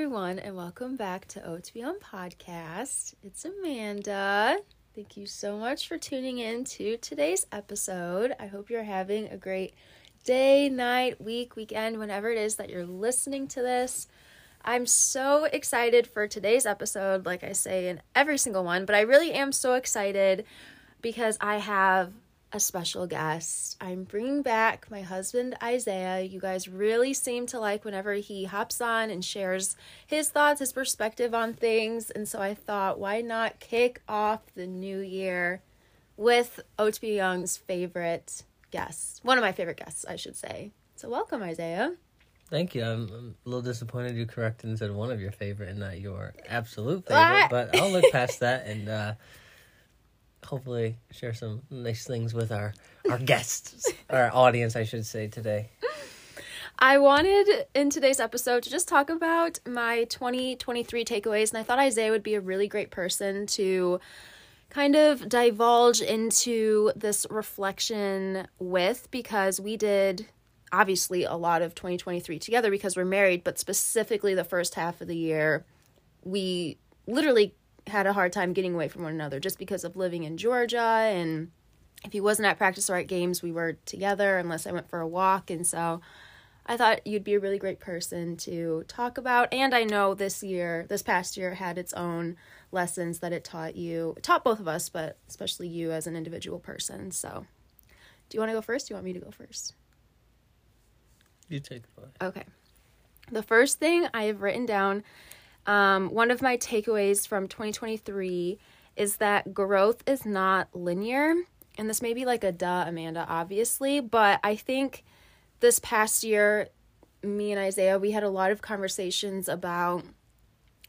everyone, and welcome back to O to Beyond Podcast. It's Amanda. Thank you so much for tuning in to today's episode. I hope you're having a great day, night, week, weekend, whenever it is that you're listening to this. I'm so excited for today's episode, like I say in every single one, but I really am so excited because I have a special guest. I'm bringing back my husband, Isaiah. You guys really seem to like whenever he hops on and shares his thoughts, his perspective on things. And so I thought, why not kick off the new year with O2B Young's favorite guest? One of my favorite guests, I should say. So welcome, Isaiah. Thank you. I'm, I'm a little disappointed you corrected and said one of your favorite and not your absolute favorite, but I'll look past that and uh, hopefully share some nice things with our our guests, our audience, I should say today. I wanted in today's episode to just talk about my 2023 takeaways, and I thought Isaiah would be a really great person to kind of divulge into this reflection with because we did obviously a lot of 2023 together because we're married, but specifically the first half of the year, we literally had a hard time getting away from one another just because of living in Georgia and if he wasn't at practice or at games, we were together unless I went for a walk. And so I thought you'd be a really great person to talk about. And I know this year, this past year, had its own lessons that it taught you, it taught both of us, but especially you as an individual person. So do you want to go first? Do you want me to go first? You take away. Okay. The first thing I have written down um, one of my takeaways from 2023 is that growth is not linear. And this may be like a duh, Amanda, obviously, but I think this past year, me and Isaiah, we had a lot of conversations about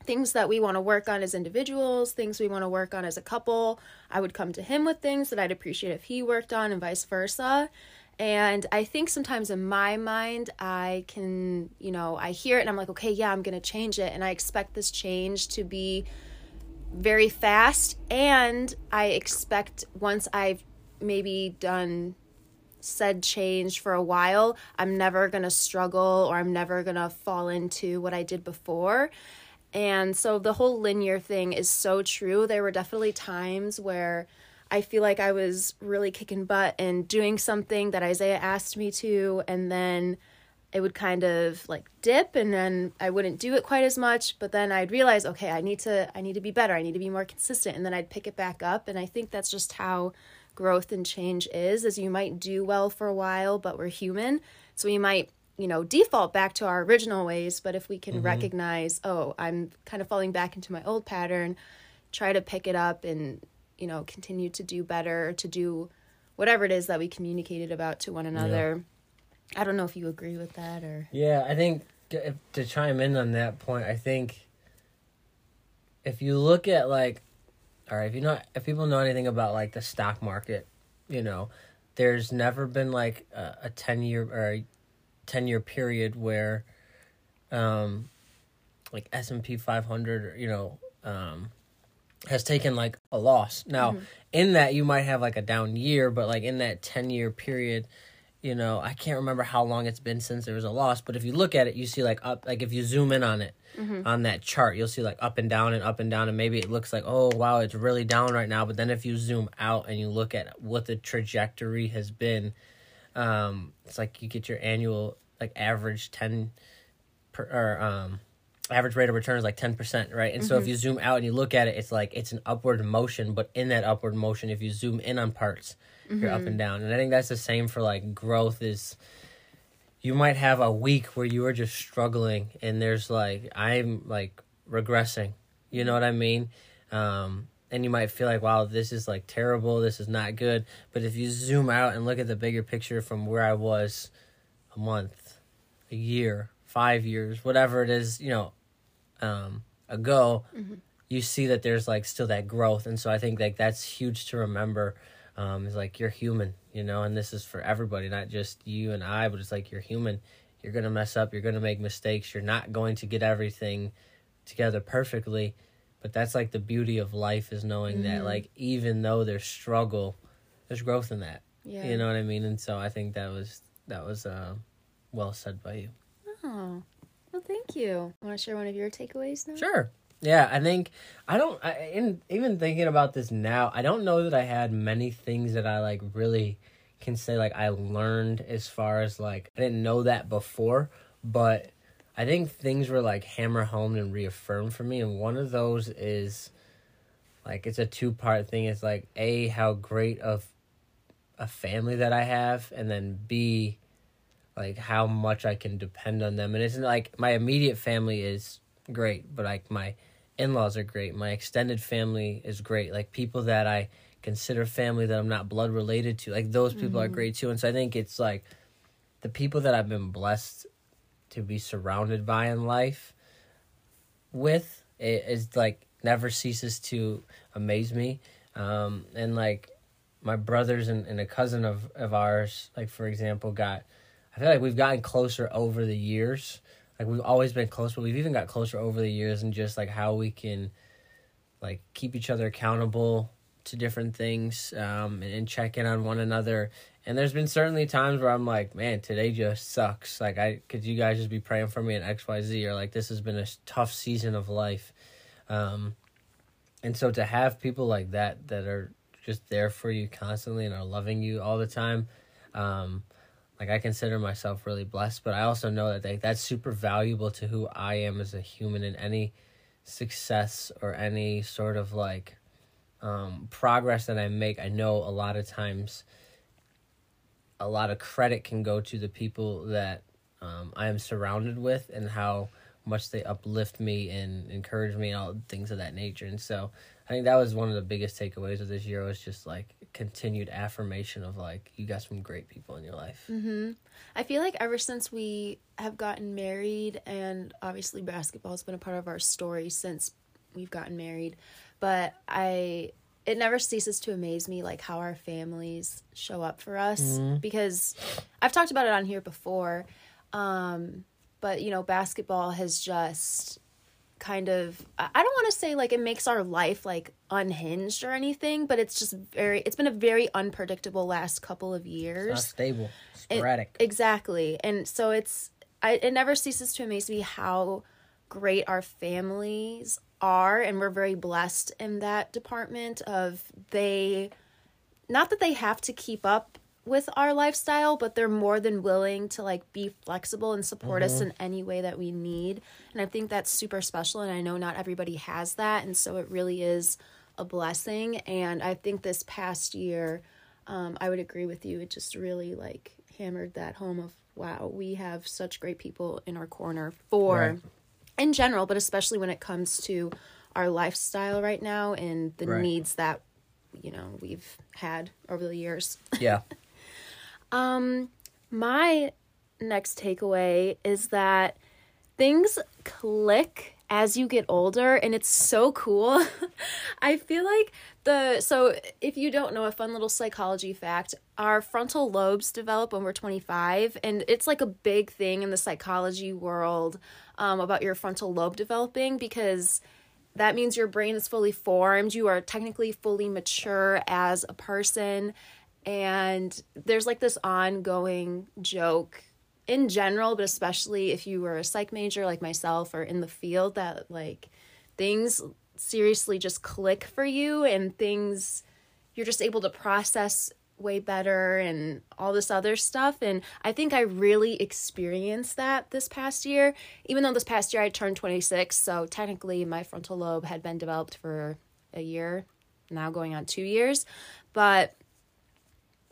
things that we want to work on as individuals, things we want to work on as a couple. I would come to him with things that I'd appreciate if he worked on, and vice versa. And I think sometimes in my mind, I can, you know, I hear it and I'm like, okay, yeah, I'm going to change it. And I expect this change to be very fast. And I expect once I've maybe done said change for a while, I'm never going to struggle or I'm never going to fall into what I did before. And so the whole linear thing is so true. There were definitely times where I feel like I was really kicking butt and doing something that Isaiah asked me to, and then it would kind of like dip and then I wouldn't do it quite as much, but then I'd realize, okay, I need to I need to be better. I need to be more consistent and then I'd pick it back up and I think that's just how growth and change is is you might do well for a while, but we're human. So we might, you know, default back to our original ways, but if we can mm-hmm. recognize, oh, I'm kind of falling back into my old pattern, try to pick it up and you know, continue to do better, to do whatever it is that we communicated about to one another. Yeah. I don't know if you agree with that or. Yeah, I think to, chime in on that point, I think if you look at like, all right, if you know, if people know anything about like the stock market, you know, there's never been like a, a 10 year or a 10 year period where, um, like S&P 500, you know, um, has taken like a loss. Now, mm-hmm. in that you might have like a down year, but like in that 10 year period, you know, I can't remember how long it's been since there was a loss, but if you look at it, you see like up like if you zoom in on it mm-hmm. on that chart, you'll see like up and down and up and down and maybe it looks like, "Oh, wow, it's really down right now." But then if you zoom out and you look at what the trajectory has been, um it's like you get your annual like average 10 per or um average rate of return is like 10%, right? And mm-hmm. so if mm-hmm. you zoom out and you look at it, it's like it's an upward motion, but in that upward motion, if you zoom in on parts, mm-hmm. you're up and mm-hmm. down. And I think that's the same for like growth is you might have a week where you are just struggling and there's like I'm like regressing. You know what I mean? Um and you might feel like wow this is like terrible this is not good but if you zoom out and look at the bigger picture from where i was a month a year five years whatever it is you know um, ago, mm-hmm. you see that there's like still that growth, and so I think like that's huge to remember. Um, is like you're human, you know, and this is for everybody, not just you and I, but it's like you're human. You're gonna mess up. You're gonna make mistakes. You're not going to get everything together perfectly, but that's like the beauty of life is knowing mm-hmm. that like even though there's struggle, there's growth in that. Yeah. You know what I mean? And so I think that was that was uh, well said by you. Oh, Well, thank you. Want to share one of your takeaways now? Sure. Yeah, I think I don't. I, in even thinking about this now, I don't know that I had many things that I like really can say like I learned as far as like I didn't know that before, but I think things were like hammer home and reaffirmed for me, and one of those is like it's a two part thing. It's like a how great of a family that I have, and then b like how much I can depend on them. And it's like my immediate family is great, but like my in-laws are great. My extended family is great. Like people that I consider family that I'm not blood related to, like those people mm-hmm. are great too. And so I think it's like the people that I've been blessed to be surrounded by in life with it is like never ceases to amaze me. Um, and like my brothers and, and a cousin of, of ours, like for example, got I feel like we've gotten closer over the years. Like we've always been close, but we've even got closer over the years and just like how we can like keep each other accountable to different things um, and, and check in on one another. And there's been certainly times where I'm like, man, today just sucks. Like I could you guys just be praying for me in X Y Z or like this has been a tough season of life. Um, and so to have people like that that are just there for you constantly and are loving you all the time um, like I consider myself really blessed, but I also know that that's super valuable to who I am as a human and any success or any sort of like um, progress that I make. I know a lot of times a lot of credit can go to the people that um, I am surrounded with and how much they uplift me and encourage me and all things of that nature. And so I think that was one of the biggest takeaways of this year was just like continued affirmation of like you got some great people in your life. Mm-hmm. I feel like ever since we have gotten married, and obviously basketball has been a part of our story since we've gotten married, but I it never ceases to amaze me like how our families show up for us mm-hmm. because I've talked about it on here before. Um, but you know, basketball has just kind of I don't want to say like it makes our life like unhinged or anything, but it's just very it's been a very unpredictable last couple of years. Stable, sporadic. It, exactly. And so it's I it never ceases to amaze me how great our families are and we're very blessed in that department of they not that they have to keep up with our lifestyle, but they're more than willing to like be flexible and support mm-hmm. us in any way that we need. And I think that's super special and I know not everybody has that and so it really is a blessing and I think this past year um, I would agree with you it just really like hammered that home of wow, we have such great people in our corner for right. in general, but especially when it comes to our lifestyle right now and the right. needs that you know we've had over the years. Yeah. Um, my next takeaway is that things click as you get older and it's so cool. I feel like the so if you don't know a fun little psychology fact, our frontal lobes develop when we're 25 and it's like a big thing in the psychology world um, about your frontal lobe developing because that means your brain is fully formed, you are technically fully mature as a person and there's like this ongoing joke in general but especially if you were a psych major like myself or in the field that like things seriously just click for you and things you're just able to process way better and all this other stuff. And i think i really experienced that this past year. Even though this past year i turned 26 so technically my frontal lobe had been developed for a year now going on two years. But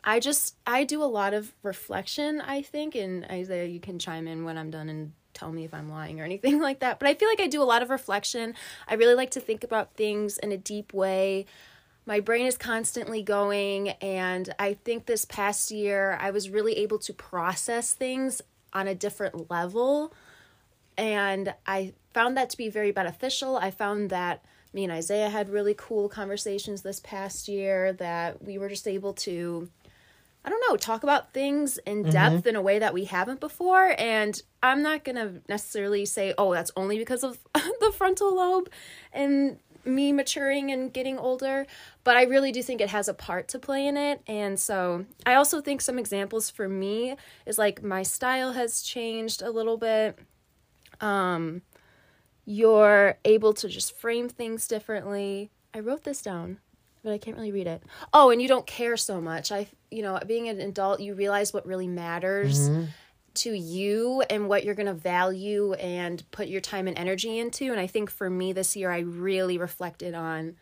I just I do a lot of reflection, I think, and Isaiah, you can chime in when I'm done and tell me if I'm lying or anything like that. But I feel like I do a lot of reflection. I really like to think about things in a deep way. My brain is constantly going, and I think this past year I was really able to process things on a different level. And I found that to be very beneficial. I found that me and Isaiah had really cool conversations this past year, that we were just able to I don't know, talk about things in mm-hmm. depth mm-hmm. in a way that we haven't before. And I'm not going to necessarily say, oh, that's only because of the frontal lobe and me maturing and getting older, but I really do think it has a part to play in it. And so I also think some examples for me is like my style has changed a little bit. Um, you're able to just frame things differently. I wrote this down, but I can't really read it. Oh, and you don't care so much. I, you know, being an adult, you realize what really matters mm-hmm. to you and what you're going to value and put your time and energy into. And I think for me this year, I really reflected on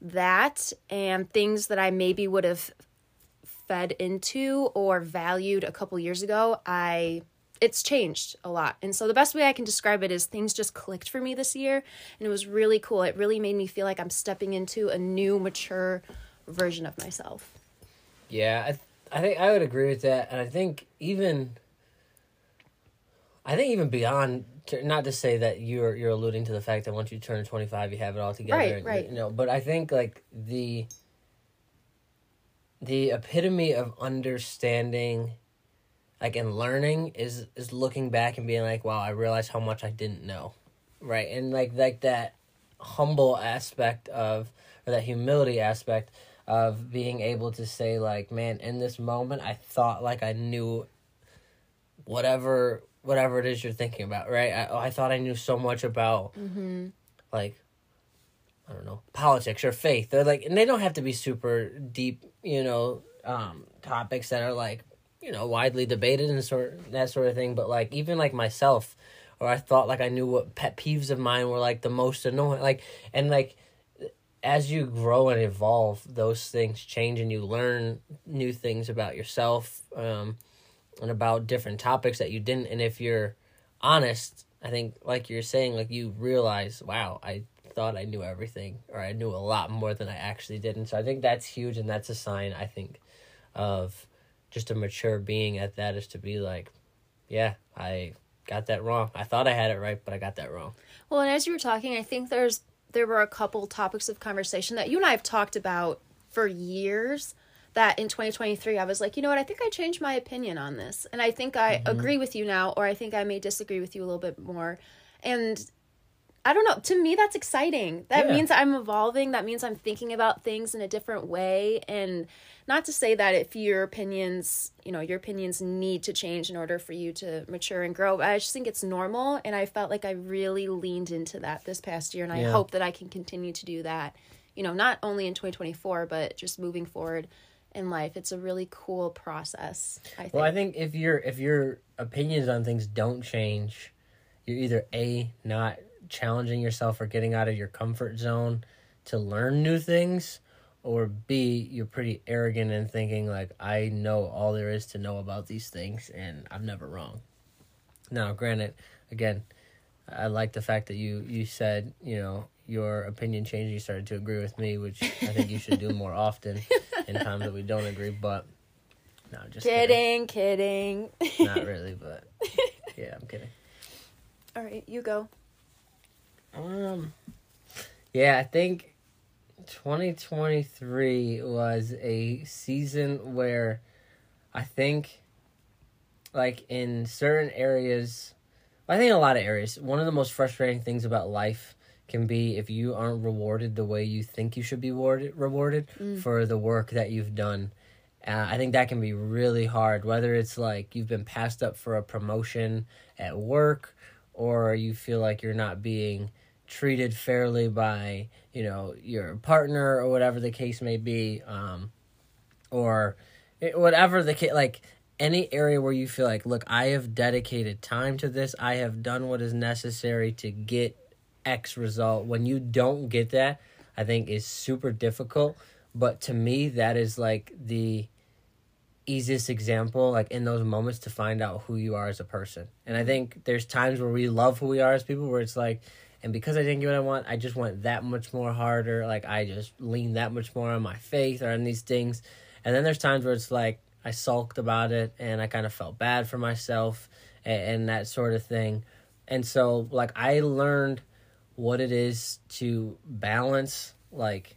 that and things that I maybe would have fed into or valued a couple years ago. I it's changed a lot. And so the best way I can describe it is things just clicked for me this year and it was really cool. It really made me feel like I'm stepping into a new mature version of myself. Yeah, I th- I think I would agree with that, and I think even I think even beyond not to say that you're you're alluding to the fact that once you turn 25 you have it all together Right, and, right. you know but i think like the the epitome of understanding like and learning is is looking back and being like wow i realized how much i didn't know. Right? And like like that humble aspect of or that humility aspect of being able to say like man in this moment i thought like i knew whatever whatever it is you're thinking about. Right? I, oh, I thought i knew so much about like i don't know politics or faith they're like and they don't have to be super deep you know um topics that are like you know widely debated and sort that sort of thing but like even like myself or i thought like i knew what pet peeves of mine were like the most annoying like and like as you grow and evolve those things change and you learn new things about yourself um and about different topics that you didn't and if you're honest i think like you're saying like you realize wow i thought i knew everything or i knew a lot more than i actually did and so i think that's huge and that's a sign i think of just a mature being at that is to be like yeah i got that wrong i thought i had it right but i got that wrong Well, and as you were talking, I think there's there were a couple topics of conversation that you and I have talked about for years that in 2023 I was like, you know what, I think I changed my opinion on this. And I think I mm-hmm. agree with you now or I think I may disagree with you a little bit more. And I don't know, to me that's exciting. That Yeah. means I'm evolving, that means I'm thinking about things in a different way and not to say that if your opinions, you know, your opinions need to change in order for you to mature and grow. But I just think it's normal and I felt like I really leaned into that this past year and I hope that I can continue to do that. You know, not only in 2024 but just moving forward in life. It's a really cool process, I think. Well, I think if your if your opinions on things don't change, you're either a not challenging yourself or getting out of your comfort zone to learn new things, or b you're pretty arrogant and thinking like I know all there is to know about these things and I'm never wrong. Now, granted, again, I like the fact that you you said you know your opinion changed. You started to agree with me, which I think you should do more often in times that we don't agree. But no, just kidding, kidding. not really, but yeah, I'm kidding. All right, you go. Um, yeah, I think 2023 was a season where I think, like in certain areas, I think in a lot of areas, one of the most frustrating things about life can be if you aren't rewarded the way you think you should be rewarded, rewarded for the work that you've done. Uh, I think that can be really hard, whether it's like you've been passed up for a promotion at work or you feel like you're not being treated fairly by, you know, your partner or whatever the case may be. Um, or whatever the case, like any area where you feel like, look, I have dedicated time to this, I have done what is necessary to get X result. When you don't get that, I think is super difficult. But to me, that is like the easiest example, like in those moments to find out who you are as a person. And I think there's times where we love who we are as people, where it's like, and because I didn't get what I want, I just went that much more harder. Like I just leaned that much more on my faith or on these things. And then there's times where it's like I sulked about it and I kind of felt bad for myself and, and that sort of thing. And so like I learned what it is to balance like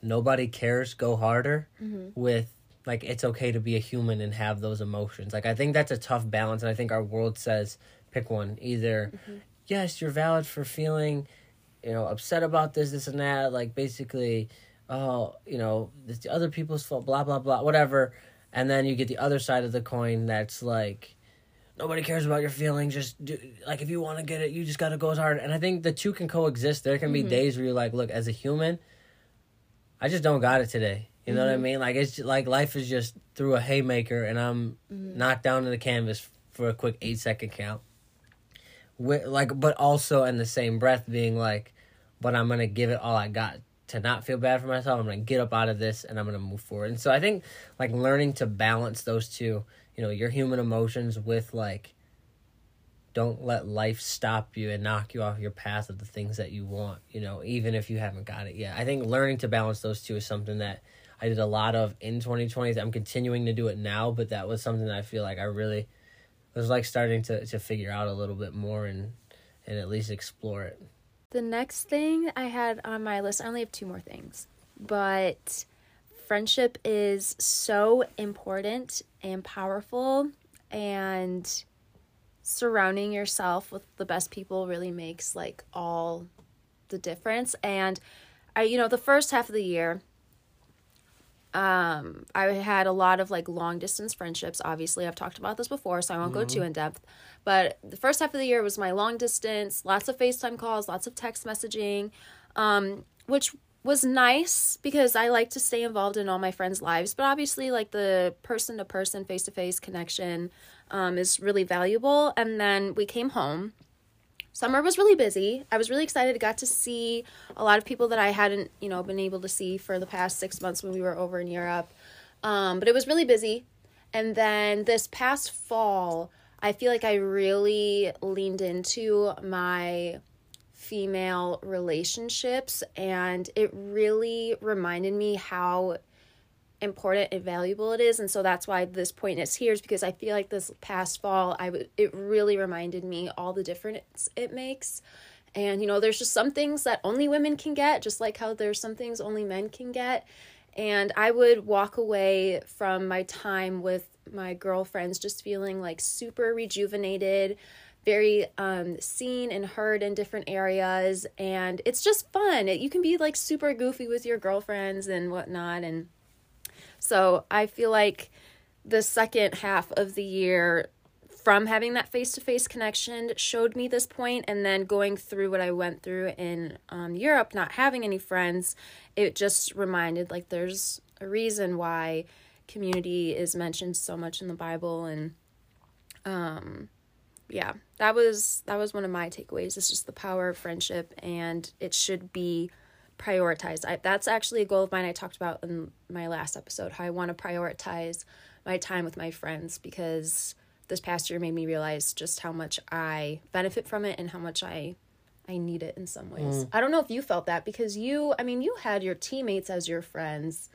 nobody cares go harder mm-hmm. with like it's okay to be a human and have those emotions like i think that's a tough balance and i think our world says pick one either mm-hmm. Yes you're valid for feeling you know upset about this this and that like basically oh you know it's the other people's fault blah blah blah whatever and then you get the other side of the coin that's like nobody cares about your feelings. Just do, like if you want to get it, you just got to go as hard. And I think the two can coexist. There can be mm-hmm. days where you're like, look, as a human, I just don't got it today. You know what I mm-hmm. mean? Like it's like life is just through a haymaker, and I'm mm-hmm. knocked down to the canvas for a quick eight second count. With, like, but also in the same breath, being like, but I'm gonna give it all I got to not feel bad for myself. I'm gonna get up out of this, and I'm gonna move forward. And so I think like learning to balance those two, you know, your human emotions with like don't let life stop you and knock you off your path of the things that you want, you know, even if you haven't got it yet. I think learning to balance those two is something that I did a lot of in 2020. I'm continuing to do it now, but that was something that I feel like I really was like starting to, to figure out a little bit more and and at least explore it. The next thing I had on my list, I only have two more things, but friendship is so important and powerful, and surrounding yourself with the best people really makes like all the difference. And I, you know, the first half of the year, um, I had a lot of like long distance friendships. Obviously, I've talked about this before, so I won't go too in depth. But the first half of the year was my long distance, lots of FaceTime calls, lots of text messaging, um, which was nice because I like to stay involved in all my friends' lives. But obviously, like the person to person, face to face connection um, is really valuable. And then we came home summer was really busy. I was really excited. I got to see a lot of people that I hadn't, you know, been able to see for the past six months when we were over in Europe. Um, but it was really busy. And then this past fall, I feel like I really leaned into my female relationships and it really reminded me how important and valuable it is and so that's why this point is here is because i feel like this past fall i w- it really reminded me all the difference it makes. And you know there's just some things that only women can get just like how there's some things only men can get. And i would walk away from my time with my girlfriends just feeling like super rejuvenated very um, seen and heard in different areas and it's just fun. You can be like super goofy with your girlfriends and whatnot and so I feel like the second half of the year from having that face to face connection showed me this point, and then going through what I went through in um, Europe, not having any friends, it just reminded like there's a reason why community is mentioned so much in the Bible, and um, yeah, that was that was one of my takeaways. It's just the power of friendship, and it should be prioritized. I, that's actually a goal of mine I talked about in my last episode how I want to prioritize my time with my friends because this past year made me realize just how much I benefit from it and how much I I need it in some ways. Mm. I don't know if you felt that because you I mean you had your teammates as your friends.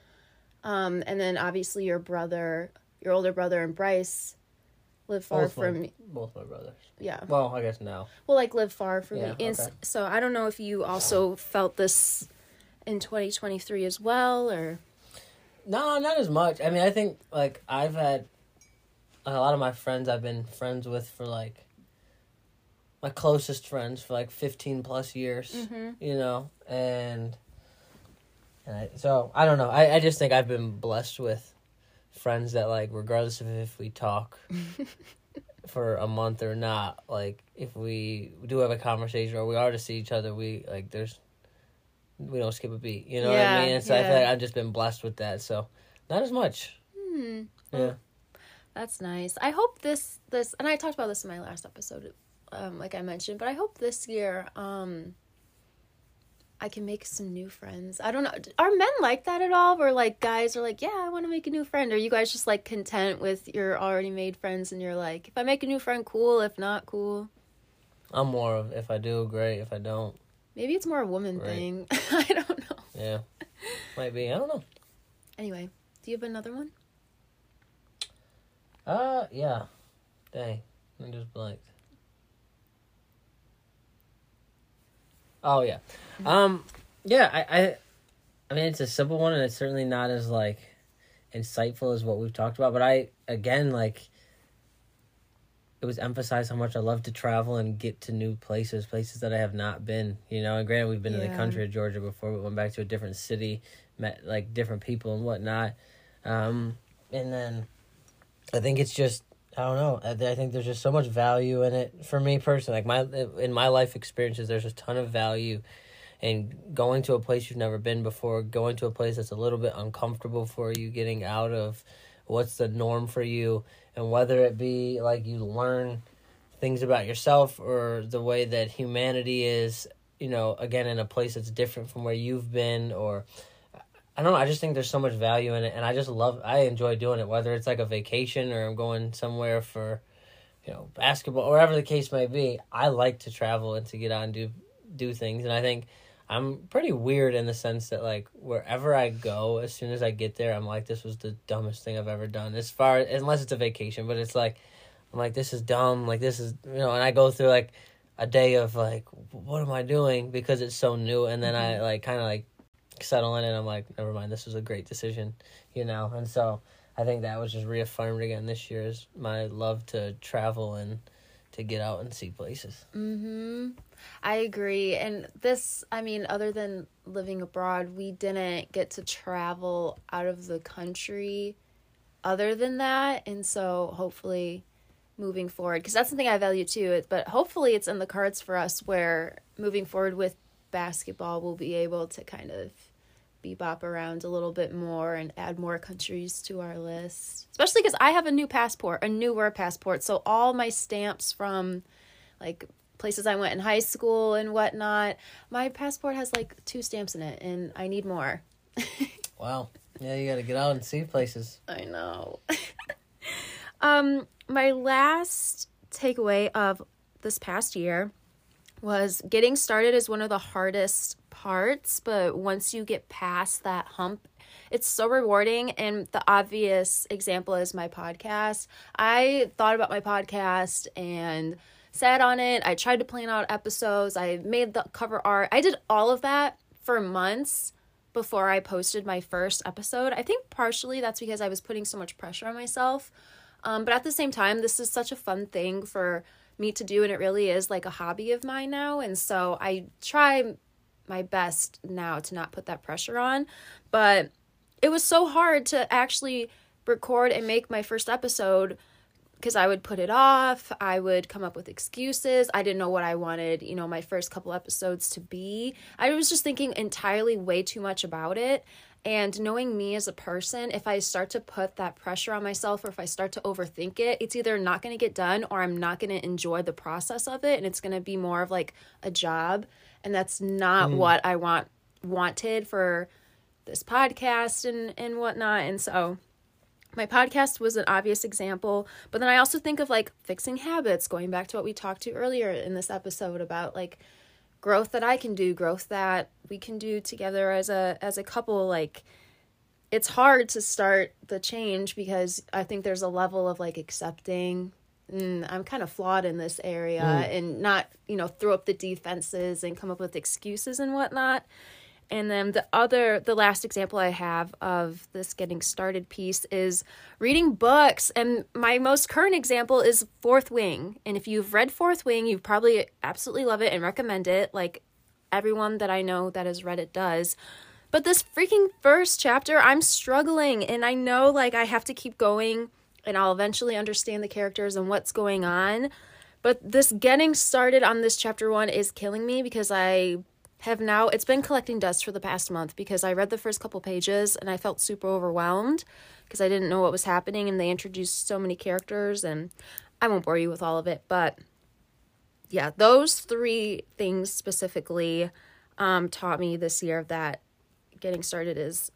Um and then obviously your brother, your older brother and Bryce live far both from my, me. both my brothers. Yeah. Well, I guess now. Well, like live far from Yeah, me. And okay. so I don't know if you also felt this in 2023 as well or No, not as much. I mean, I think like I've had a lot of my friends I've been friends with for like my closest friends for like 15 plus years, mm-hmm. you know, and and I, so I don't know. I I just think I've been blessed with friends that like regardless of if we talk for a month or not, like if we do have a conversation or we are to see each other, we like there's we don't skip a beat. You know what I mean? And so I feel like I've just been blessed with that. So not as much. Hmm. Yeah. That's nice. I hope this this and I talked about this in my last episode, um, like I mentioned, but I hope this year um I can make some new friends. I don't know. Are men like that at all? Where like guys are like, yeah, I want to make a new friend. Are you guys just like content with your already made friends and you're like, if I make a new friend, cool. If not, cool. I'm more of if I do, great. If I don't, Maybe it's more a woman Right. thing. I don't know. yeah, might be. I don't know. Anyway, do you have another one? Uh, yeah. Dang, I just blanked. Oh yeah, um, yeah. I, I, I mean, it's a simple one, and it's certainly not as like insightful as what we've talked about. But I, again, like, it was emphasized how much I love to travel and get to new places, places that I have not been. You know, and granted, we've been to the country of Georgia before, but went back to a different city, met like different people and whatnot. Um, and then I think it's just I don't know. I, I think there's just so much value in it for me personally. Like my in my life experiences, there's a ton of value in going to a place you've never been before, going to a place that's a little bit uncomfortable for you, getting out of what's the norm for you, and whether it be like you learn things about yourself or the way that humanity is, you know, again in a place that's different from where you've been or I don't know, I just think there's so much value in it and I just love I enjoy doing it whether it's like a vacation or I'm going somewhere for you know, basketball or whatever the case may be. I like to travel and to get out and do do things and I think I'm pretty weird in the sense that like wherever I go, as soon as I get there, I'm like, this was the dumbest thing I've ever done. As far unless it's a vacation, but it's like, I'm like, this is dumb. Like this is you know, and I go through like a day of like, what am I doing because it's so new, and then mm-hmm. I like kind of like settle in, and I'm like, never mind, this was a great decision, you know, and so. I think that was just reaffirmed again this year is my love to travel and to get out and see places. Mhm. I agree. And this, I mean, other than living abroad, we didn't get to travel out of the country other than that. And so hopefully moving forward, because that's something I value too, but hopefully it's in the cards for us where moving forward with basketball, we'll be able to kind of bebop around a little bit more and add more countries to our list. Especially because I have a new passport, a newer passport. So all my stamps from like places I went in high school and whatnot. My passport has like two stamps in it, and I need more. wow. Yeah, you got to get out and see places. I know. um, my last takeaway of this past year was getting started is one of the hardest parts, but once you get past that hump, it's so rewarding. And the obvious example is my podcast. I thought about my podcast and sat on it. I tried to plan out episodes. I made the cover art. I did all of that for months before I posted my first episode. I think partially that's because I was putting so much pressure on myself. Um, but at the same time, this is such a fun thing for me to do, and it really is like a hobby of mine now. And so I try my best now to not put that pressure on. But it was so hard to actually record and make my first episode because I would put it off. I would come up with excuses. I didn't know what I wanted, you know, my first couple episodes to be. I was just thinking entirely way too much about it. And knowing me as a person, if I start to put that pressure on myself or if I start to overthink it, it's either not going to get done or I'm not going to enjoy the process of it and it's going to be more of like a job and that's not mm. what I want wanted for this podcast and and whatnot. And so my podcast was an obvious example, but then I also think of like fixing habits, going back to what we talked to earlier in this episode about like growth that I can do, growth that we can do together as a as a couple like it's hard to start the change because I think there's a level of like accepting mm, I'm kind of flawed in this area mm. and not, you know, throw up the defenses and come up with excuses and whatnot. And then the other, the last example I have of this getting started piece is reading books. And my most current example is Fourth Wing. And if you've read Fourth Wing, you probably absolutely love it and recommend it. Like everyone that I know that has read it does. But this freaking first chapter, I'm struggling. And I know like I have to keep going and I'll eventually understand the characters and what's going on. But this getting started on this chapter one is killing me because I have now it's been collecting dust for the past month because I read the first couple pages and I felt super overwhelmed because I didn't know what was happening and they introduced so many characters and I won't bore you with all of it, but yeah, those three things specifically um, taught me this year that getting started is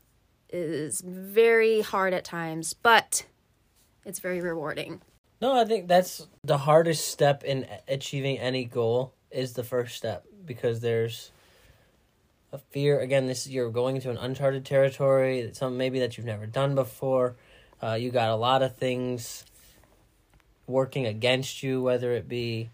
is very hard at times, but it's very rewarding. No, I think that's the hardest step in achieving any goal is the first step because there's a fear. Again this is you're going into an uncharted territory something maybe that you've never done before. Uh, you got a lot of things working against you whether it be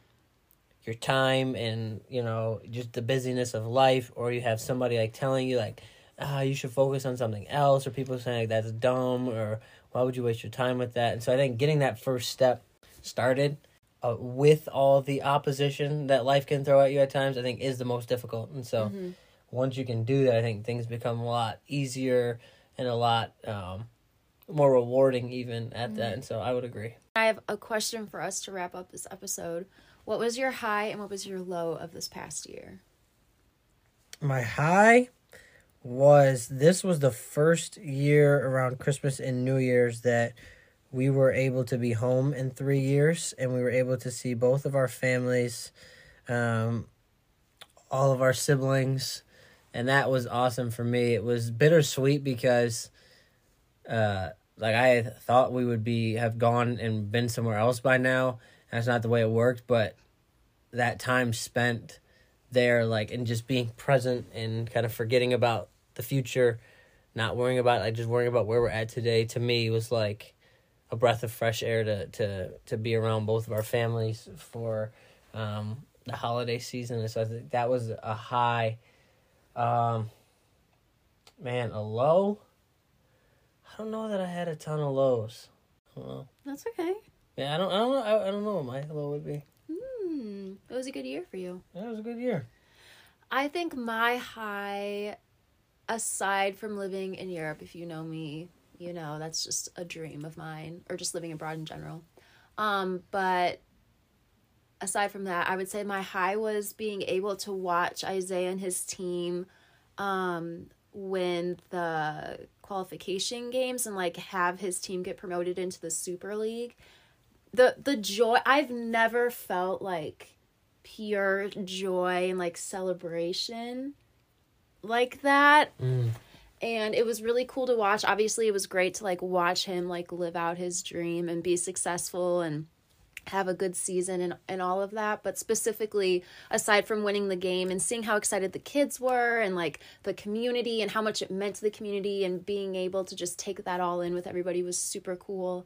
your time and you know just the busyness of life or you have somebody like telling you like ah you should focus on something else or people saying like that's dumb or why would you waste your time with that? And so i think getting that first step started uh, with all the opposition that life can throw at you at times i think is the most difficult. And so mm-hmm once you can do that, I think things become a lot easier and a lot um, more rewarding even at Mm-hmm. that. And so I would agree. I have a question for us to wrap up this episode. What was your high and what was your low of this past year? My high was this was the first year around Christmas and New Year's that we were able to be home in three years and we were able to see both of our families, um, all of our siblings, and that was awesome for me. It was bittersweet because, uh, like I thought we would be have gone and been somewhere else by now. That's not the way it worked, but that time spent there like and just being present and kind of forgetting about the future not worrying about like just worrying about where we're at today to me was like a breath of fresh air to to to be around both of our families for um the holiday season and so I think that was a high um man a low I don't know that I had a ton of lows I don't know That's okay. yeah I don't I don't know I, I don't know what my low would be Hmm. It was a good year for you. that was a good year I think my high, aside from living in Europe, if you know me, you know that's just a dream of mine, or just living abroad in general. Um, but aside from that, I would say my high was being able to watch Isaiah and his team um, win the qualification games and like have his team get promoted into the Super League. The the joy I've never felt like pure joy and like celebration like that mm. and it was really cool to watch obviously it was great to like watch him like live out his dream and be successful and have a good season and, and all of that but specifically aside from winning the game and seeing how excited the kids were and like the community and how much it meant to the community and being able to just take that all in with everybody was super cool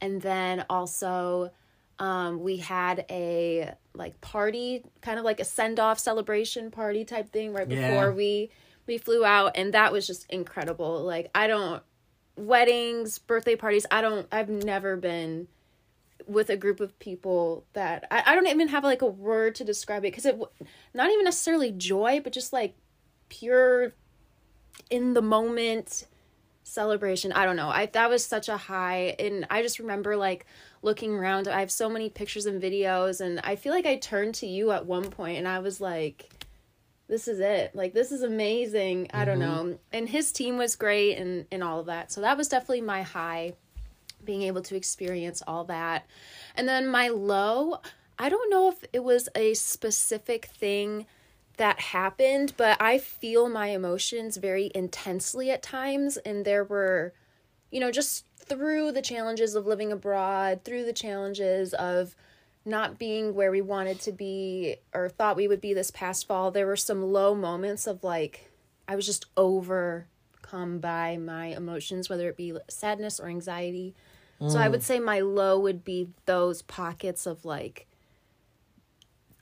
and then also um, we had a like party kind of like a send-off celebration party type thing right Yeah. before we we flew out and that was just incredible like i don't weddings birthday parties i don't i've never been with a group of people that i, I don't even have like a word to describe it because it not even necessarily joy but just like pure in the moment celebration. I don't know. I that was such a high and i just remember like looking around. I have so many pictures and videos and i feel like i turned to you at one point and i was like this is it. Like this is amazing. I don't mm-hmm. know. And his team was great and and all of that. So that was definitely my high being able to experience all that and then my low i don't know if it was a specific thing that happened, but I feel my emotions very intensely at times. And there were, you know, just through the challenges of living abroad, through the challenges of not being where we wanted to be or thought we would be this past fall, there were some low moments of like, I was just overcome by my emotions, whether it be sadness or anxiety. So I would say my low would be those pockets of like,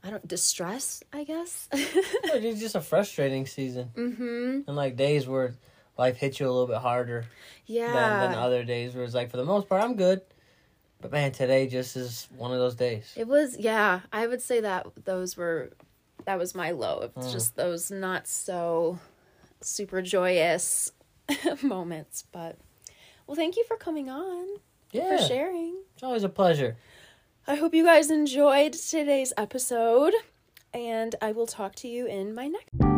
I don't distress, I guess. it's just a frustrating season mm-hmm. and like days where life hits you a little bit harder Yeah. than, than other days where it's like for the most part I'm good. But man, today just is one of those days. It was yeah, I would say that those were that was my low. It's Mm. just those not so super joyous moments, but well, thank you for coming on, Yeah, for sharing. it's always a pleasure. I hope you guys enjoyed today's episode, and I will talk to you in my next